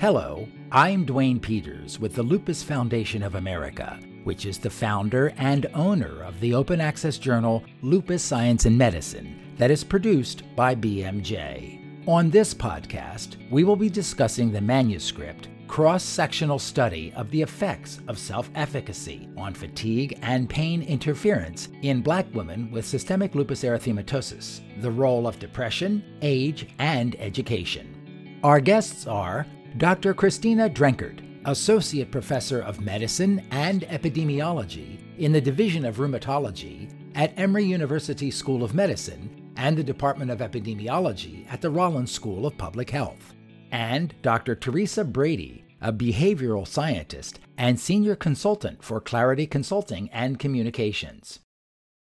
Hello, I'm Duane Peters with the Lupus Foundation of America, which is the founder and owner of the open access journal Lupus Science and Medicine that is produced by BMJ. On this podcast, we will be discussing the manuscript cross sectional study of the effects of self efficacy on fatigue and pain interference in black women with systemic lupus erythematosus, the role of depression, age, and education. Our guests are Dr. Christina Drenkard, Associate Professor of Medicine and Epidemiology in the Division of Rheumatology at Emory University School of Medicine and the Department of Epidemiology at the Rollins School of Public Health, and Dr. Teresa Brady, a behavioral scientist and senior consultant for Clarity Consulting and Communications.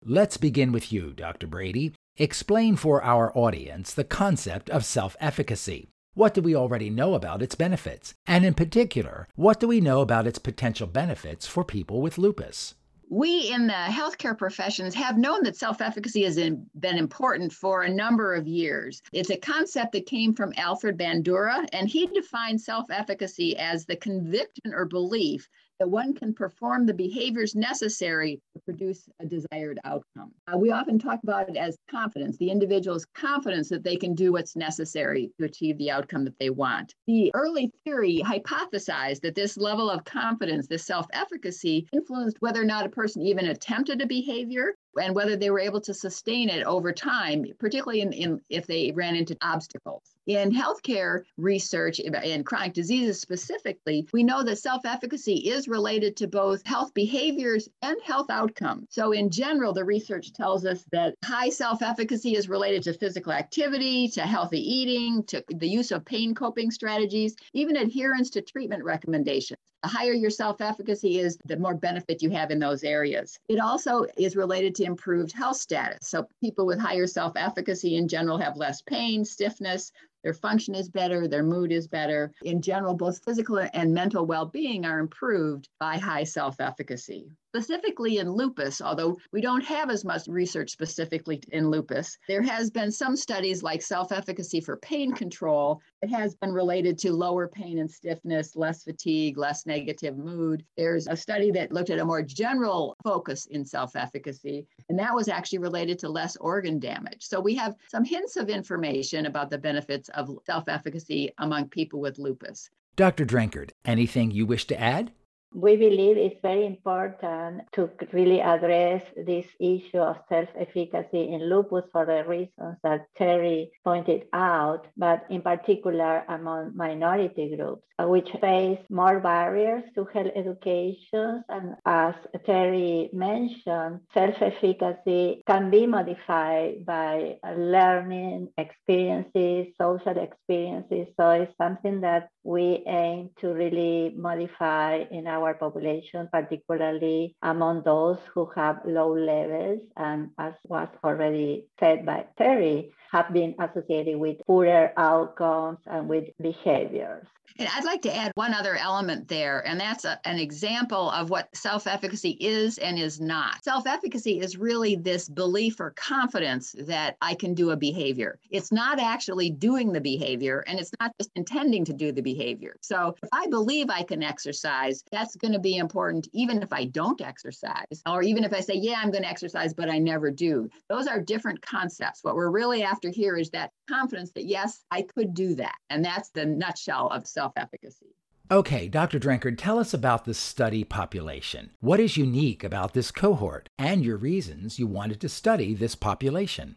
Let's begin with you, Dr. Brady. Explain for our audience the concept of self efficacy what do we already know about its benefits? And in particular, what do we know about its potential benefits for people with lupus? We in the healthcare professions have known that self efficacy has been important for a number of years. It's a concept that came from Albert Bandura, and he defined self efficacy as the conviction or belief that one can perform the behaviors necessary to produce a desired outcome. Uh, we often talk about it as confidence, the individual's confidence that they can do what's necessary to achieve the outcome that they want. The early theory hypothesized that this level of confidence, this self efficacy, influenced whether or not a person even attempted a behavior and whether they were able to sustain it over time, particularly in, in, if they ran into obstacles. In healthcare research and chronic diseases specifically, we know that self efficacy is related to both health behaviors and health outcomes. So, in general, the research tells us that high self efficacy is related to physical activity, to healthy eating, to the use of pain coping strategies, even adherence to treatment recommendations. The higher your self efficacy is, the more benefit you have in those areas. It also is related to improved health status. So, people with higher self efficacy in general have less pain, stiffness, their function is better, their mood is better. In general, both physical and mental well being are improved by high self efficacy. Specifically in lupus, although we don't have as much research specifically in lupus, there has been some studies like self efficacy for pain control. It has been related to lower pain and stiffness, less fatigue, less negative mood. There's a study that looked at a more general focus in self efficacy, and that was actually related to less organ damage. So we have some hints of information about the benefits of self efficacy among people with lupus. Dr. Drenkard, anything you wish to add? We believe it's very important to really address this issue of self efficacy in lupus for the reasons that Terry pointed out, but in particular among minority groups, uh, which face more barriers to health education. And as Terry mentioned, self efficacy can be modified by learning experiences, social experiences. So it's something that we aim to really modify in our our population, particularly among those who have low levels, and as was already said by Terry, have been associated with poorer outcomes and with behaviors. And I'd like to add one other element there, and that's a, an example of what self efficacy is and is not. Self efficacy is really this belief or confidence that I can do a behavior. It's not actually doing the behavior, and it's not just intending to do the behavior. So if I believe I can exercise, that's going to be important even if I don't exercise, or even if I say, yeah, I'm going to exercise, but I never do. Those are different concepts. What we're really after here is that confidence that, yes, I could do that. And that's the nutshell of self efficacy. Okay, Dr. Drenkard, tell us about the study population. What is unique about this cohort and your reasons you wanted to study this population?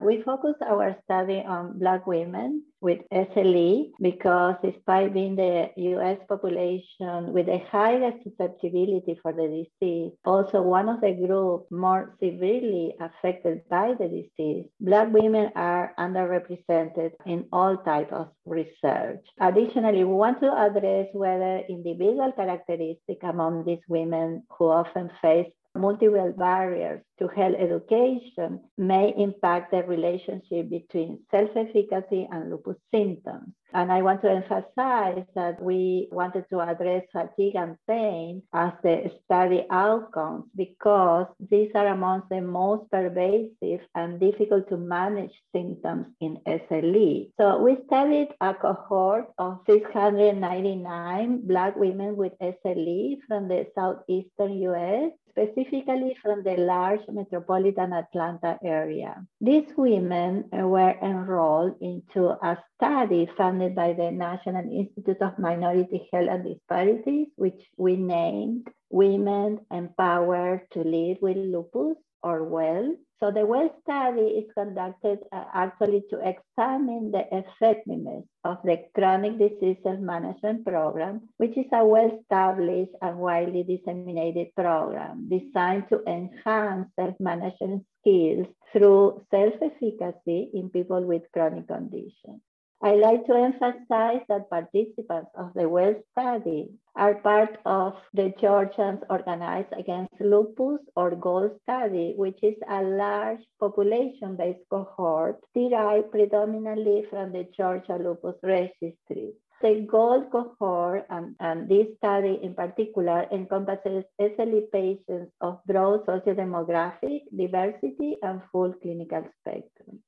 We focus our study on Black women with SLE because despite being the US population with the highest susceptibility for the disease, also one of the groups more severely affected by the disease, Black women are underrepresented in all types of research. Additionally, we want to address whether individual characteristics among these women who often face multiple barriers to health education may impact the relationship between self-efficacy and lupus symptoms. And I want to emphasize that we wanted to address fatigue and pain as the study outcomes because these are amongst the most pervasive and difficult to manage symptoms in SLE. So we studied a cohort of 699 Black women with SLE from the southeastern US specifically from the large metropolitan Atlanta area. These women were enrolled into a study funded by the National Institute of Minority Health and Disparities, which we named Women Empowered to Live with Lupus or WELL. So the WELL study is conducted uh, actually to examine the effectiveness of the chronic disease management program, which is a well-established and widely disseminated program designed to enhance self-management skills through self-efficacy in people with chronic conditions. I like to emphasize that participants of the WELL study are part of the Georgians Organized Against Lupus or GOLD study, which is a large population-based cohort derived predominantly from the Georgia Lupus Registry. The GOLD cohort and, and, this study in particular encompasses SLE patients of broad sociodemographic diversity and full clinical spectrum.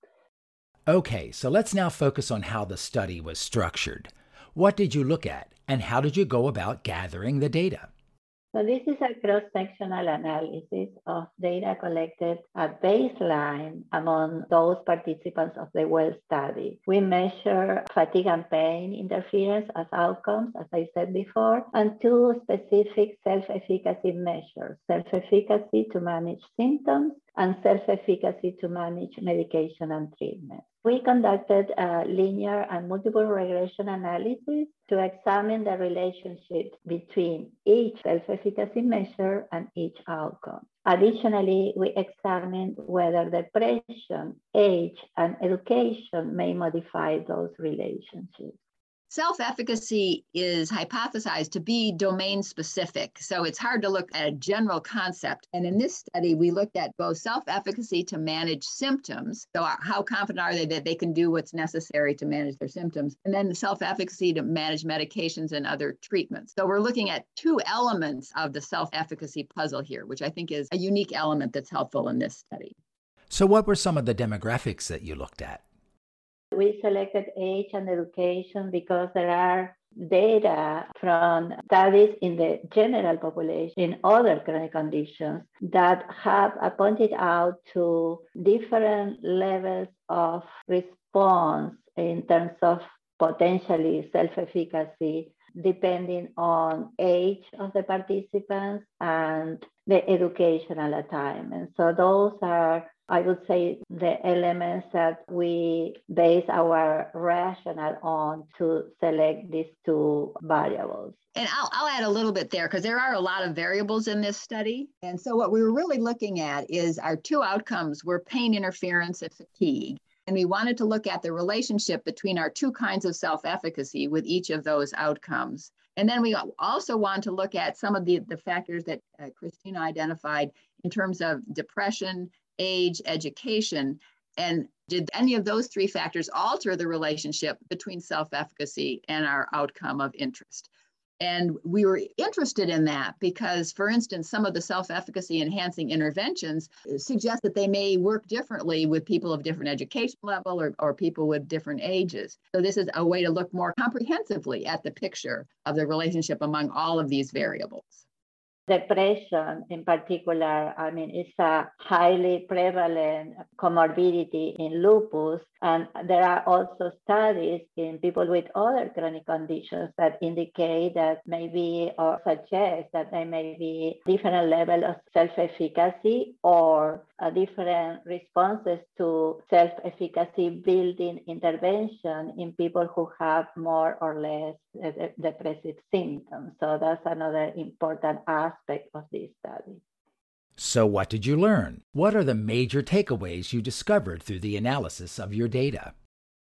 Okay, so let's now focus on how the study was structured. What did you look at, and how did you go about gathering the data? So this is a cross-sectional analysis of data collected at baseline among those participants of the WELL study. We measure fatigue and pain interference as outcomes, as I said before, and two specific self-efficacy measures, self-efficacy to manage symptoms and self-efficacy to manage medication and treatment. We conducted a linear and multiple regression analysis to examine the relationship between each self-efficacy measure and each outcome. Additionally, we examined whether depression, age, and education may modify those relationships. Self efficacy is hypothesized to be domain specific. So it's hard to look at a general concept. And in this study, we looked at both self efficacy to manage symptoms. So, uh, how confident are they that they can do what's necessary to manage their symptoms? And then the self efficacy to manage medications and other treatments. So, we're looking at two elements of the self efficacy puzzle here, which I think is a unique element that's helpful in this study. So, what were some of the demographics that you looked at? We selected age and education because there are data from studies in the general population in other chronic conditions that have pointed out to different levels of response in terms of potentially self-efficacy depending on age of the participants and the educational attainment. So those are I would say the elements that we base our rationale on to select these two variables. And I'll, I'll add a little bit there because there are a lot of variables in this study. And so what we were really looking at is our two outcomes were pain interference and fatigue. And we wanted to look at the relationship between our two kinds of self-efficacy with each of those outcomes. And then we also want to look at some of the, the factors that uh, Christina identified in terms of depression age, education. And did any of those three factors alter the relationship between self efficacy and our outcome of interest? And we were interested in that because, for instance, some of the self efficacy enhancing interventions suggest that they may work differently with people of different education level or, or people with different ages. So, this is a way to look more comprehensively at the picture of the relationship among all of these variables. Depression, in particular, I mean, it's a highly prevalent comorbidity in lupus. And there are also studies in people with other chronic conditions that indicate that maybe or suggest that there may be different level of self-efficacy or different responses to self-efficacy building intervention in people who have more or less uh, depressive symptoms. So that's another important aspect of this study. So, what did you learn? What are the major takeaways you discovered through the analysis of your data?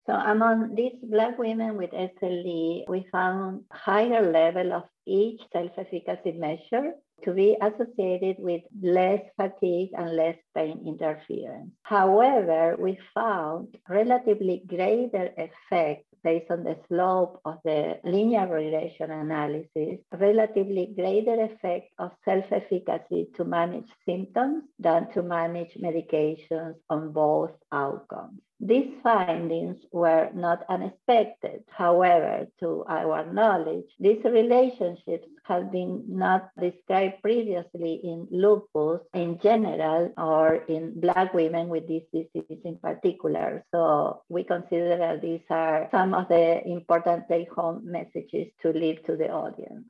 So, among these Black women with SLE, we found higher level of each self-efficacy measure to be associated with less fatigue and less pain interference. However, we found relatively greater effect based on the slope of the linear regression analysis, relatively greater effect of self-efficacy to manage symptoms than to manage medications on both outcomes. These findings were not unexpected. However, to our knowledge, these relationships have been not described previously in lupus in general or in Black women with this disease in particular. So we consider that these are some of the important take home messages to leave to the audience.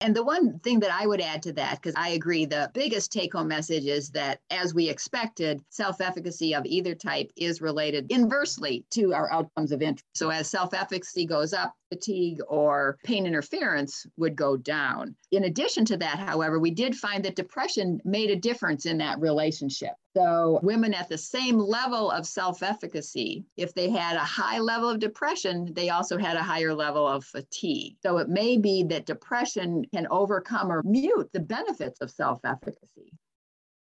And the one thing that I would add to that, because I agree, the biggest take home message is that as we expected, self efficacy of either type is related inversely to our outcomes of interest. So as self efficacy goes up, fatigue or pain interference would go down. In addition to that, however, we did find that depression made a difference in that relationship. So, women at the same level of self efficacy, if they had a high level of depression, they also had a higher level of fatigue. So, it may be that depression can overcome or mute the benefits of self efficacy.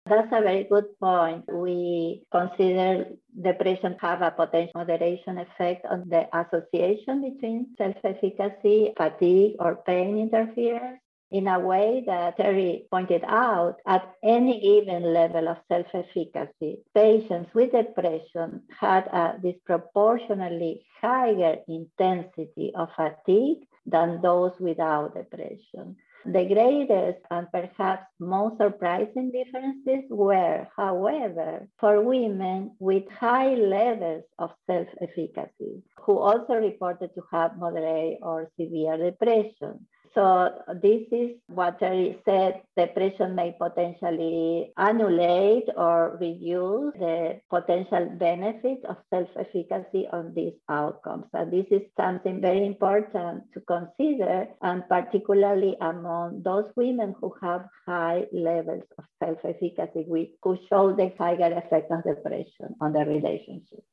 That's a very good point. We consider depression have a potential moderation effect on the association between self-efficacy, fatigue, or pain interference in a way that Terry pointed out, at any given level of self efficacy, patients with depression had a disproportionately higher intensity of fatigue than those without depression. The greatest and perhaps most surprising differences were, however, for women with high levels of self efficacy, who also reported to have moderate or severe depression. So this is what Terry said, depression may potentially annulate or reduce the potential benefit of self-efficacy on these outcomes. And this is something very important to consider, and particularly among those women who have high levels of self-efficacy, which could show the higher effect of depression on the relationship.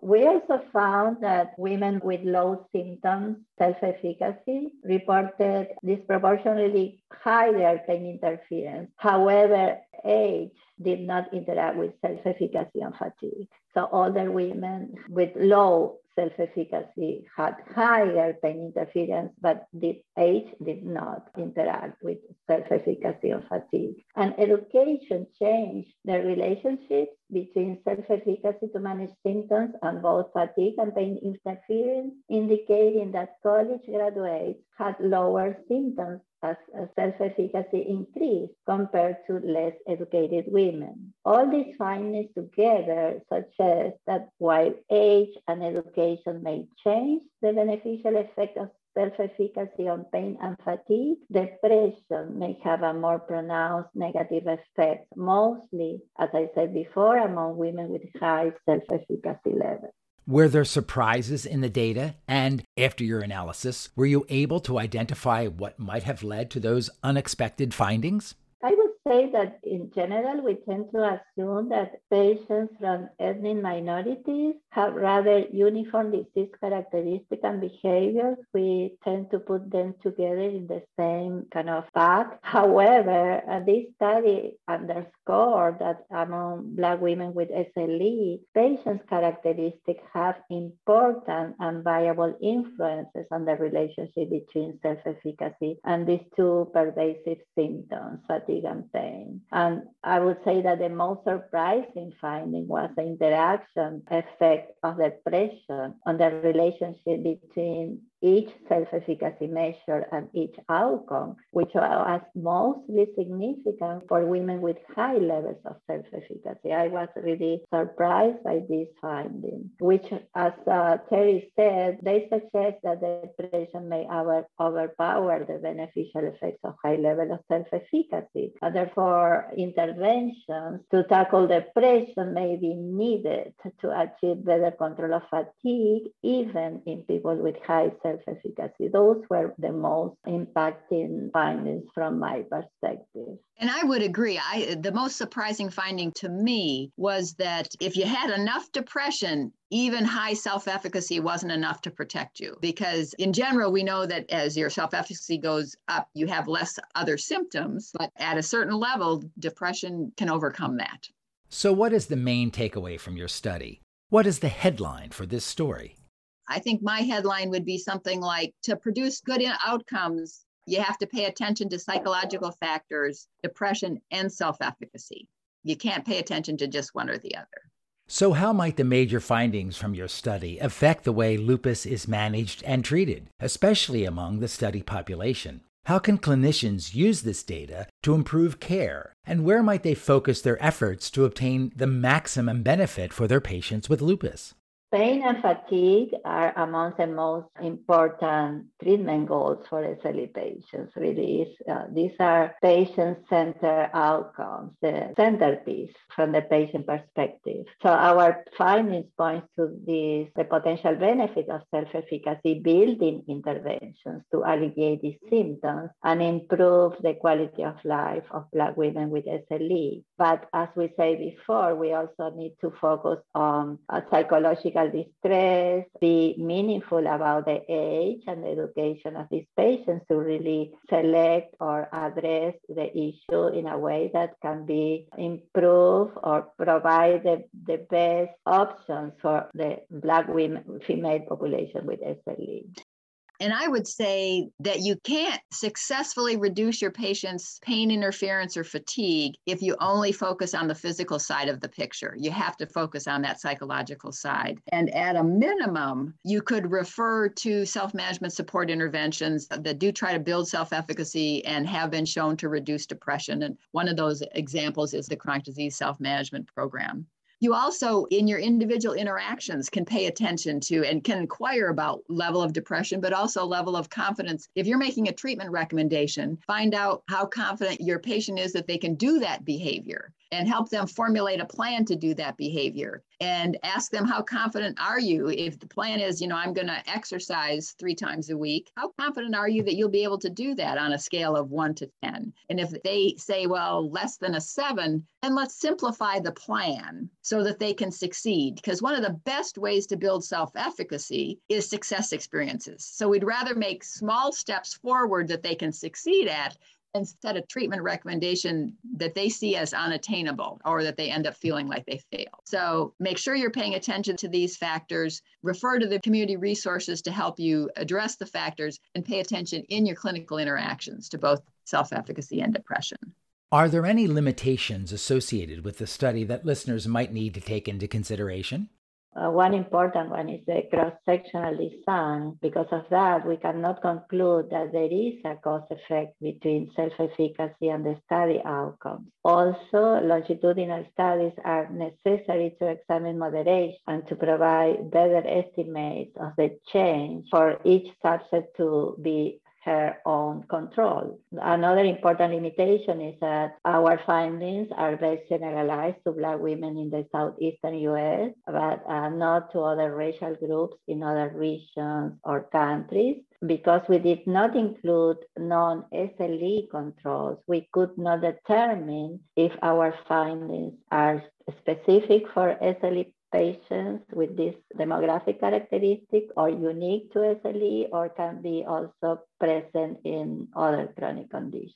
We also found that women with low symptoms self-efficacy reported disproportionately higher pain interference. However, age did not interact with self-efficacy and fatigue. So older women with low self-efficacy had higher pain interference, but did, age did not interact with self-efficacy or fatigue. And education changed the relationships between self-efficacy to manage symptoms and both fatigue and pain interference, indicating that college graduates had lower symptoms as self-efficacy increased compared to less educated women. All these findings together suggest that while age and education may change the beneficial effect of self-efficacy on pain and fatigue, depression may have a more pronounced negative effect, mostly, as I said before, among women with high self-efficacy levels. Were there surprises in the data? And after your analysis, were you able to identify what might have led to those unexpected findings? I would say that in general, we tend to assume that patients from ethnic minorities have rather uniform disease characteristics and behaviors. We tend to put them together in the same kind of pack. However, uh, this study underscored that among Black women with SLE, patients' characteristics have important and viable influences on the relationship between self efficacy and these two pervasive symptoms, fatigue and pain. And I would say that the most surprising finding was the interaction effect of depression on the relationship between each self-efficacy measure and each outcome, which was mostly significant for women with high levels of self-efficacy. I was really surprised by this finding, which, as uh, Terry said, they suggest that depression may over, overpower the beneficial effects of high level of self-efficacy. And therefore, interventions to tackle depression may be needed to achieve better control of fatigue, even in people with high self self efficacy. Those were the most impacting findings from my perspective. And I would agree. I the most surprising finding to me was that if you had enough depression, even high self-efficacy wasn't enough to protect you because in general we know that as your self-efficacy goes up, you have less other symptoms, but at a certain level depression can overcome that. So what is the main takeaway from your study? What is the headline for this story? I think my headline would be something like to produce good outcomes, you have to pay attention to psychological factors, depression, and self efficacy. You can't pay attention to just one or the other. So, how might the major findings from your study affect the way lupus is managed and treated, especially among the study population? How can clinicians use this data to improve care? And where might they focus their efforts to obtain the maximum benefit for their patients with lupus? Pain and fatigue are among the most important treatment goals for SLE patients. Really, uh, these are patient-centered outcomes, the centerpiece from the patient perspective. So our findings point to this, the potential benefit of self-efficacy building interventions to alleviate these symptoms and improve the quality of life of Black women with SLE. But as we said before, we also need to focus on uh, distress, be meaningful about the age and the education of these patients to really select or address the issue in a way that can be improved or provide the, the best options for the Black women, female population with SLE. And I would say that you can't successfully reduce your patient's pain interference or fatigue if you only focus on the physical side of the picture. You have to focus on that psychological side. And at a minimum, you could refer to self management support interventions that do try to build self efficacy and have been shown to reduce depression. And one of those examples is the chronic disease self management program. You also, in your individual interactions, can pay attention to and can inquire about level of depression, but also level of confidence. If you're making a treatment recommendation, find out how confident your patient is that they can do that behavior and help them formulate a plan to do that behavior and ask them how confident are you? If the plan is you know i'm going to exercise three times a week how confident are you that you'll be able to do that on a scale of 1 to 10 and if they say well less than a 7 then let's simplify the plan so that they can succeed. Because one of the best ways to build self-efficacy is success experiences. So we'd rather make small steps forward that they can succeed at and set a treatment recommendation that they see as unattainable or that they end up feeling like they fail. So make sure you're paying attention to these factors, refer to the community resources to help you address the factors, and pay attention in your clinical interactions to both self efficacy and depression. Are there any limitations associated with the study that listeners might need to take into consideration? Uh, one important one is the cross-sectional design. Because of that, we cannot conclude that there is a cause effect between self-efficacy and the study outcomes. Also, longitudinal studies are necessary to examine moderation and to provide better estimates of the change for each subset to be her own control. Another important limitation is that our findings are very generalized to Black women in the southeastern US, but uh, not to other racial groups in other regions or countries. Because we did not include non SLE controls, we could not determine if our findings are specific for SLE patients with this demographic characteristic or unique to SLE or can be also present in other chronic conditions.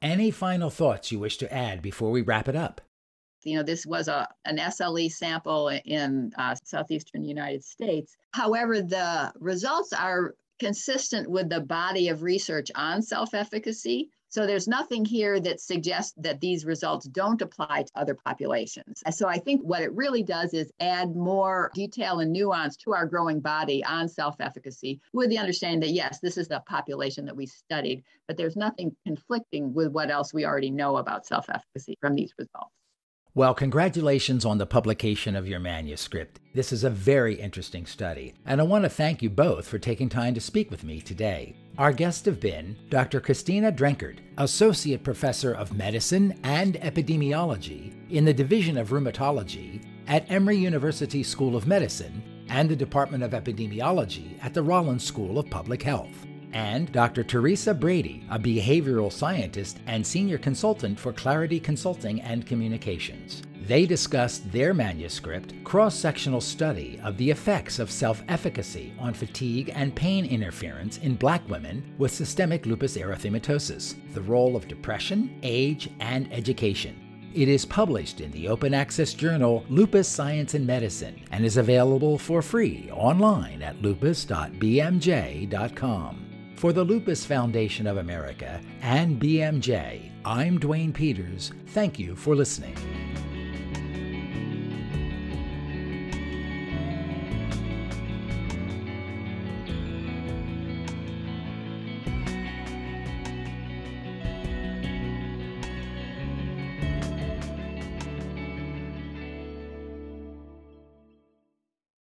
Any final thoughts you wish to add before we wrap it up? You know, this was a, an SLE sample in uh, southeastern United States. However, the results are consistent with the body of research on self efficacy. So there's nothing here that suggests that these results don't apply to other populations. So I think what it really does is add more detail and nuance to our growing body on self efficacy with the understanding that, yes, this is the population that we studied, but there's nothing conflicting with what else we already know about self efficacy from these results. Well, congratulations on the publication of your manuscript. This is a very interesting study, and I want to thank you both for taking time to speak with me today. Our guests have been Dr. Christina Drenkard, Associate Professor of Medicine and Epidemiology in the Division of Rheumatology at Emory University School of Medicine and the Department of Epidemiology at the Rollins School of Public Health and Dr. Teresa Brady, a behavioral scientist and senior consultant for Clarity Consulting and Communications. They discussed their manuscript, Cross Sectional Study of the Effects of Self Efficacy on Fatigue and Pain Interference in Black Women with Systemic Lupus Erythematosus, the role of depression, age, and education. It is published in the open access journal Lupus Science and Medicine and is available for free online at lupus.bmj.com. For the Lupus Foundation of America and BMJ, I'm Duane Peters. Thank you for listening.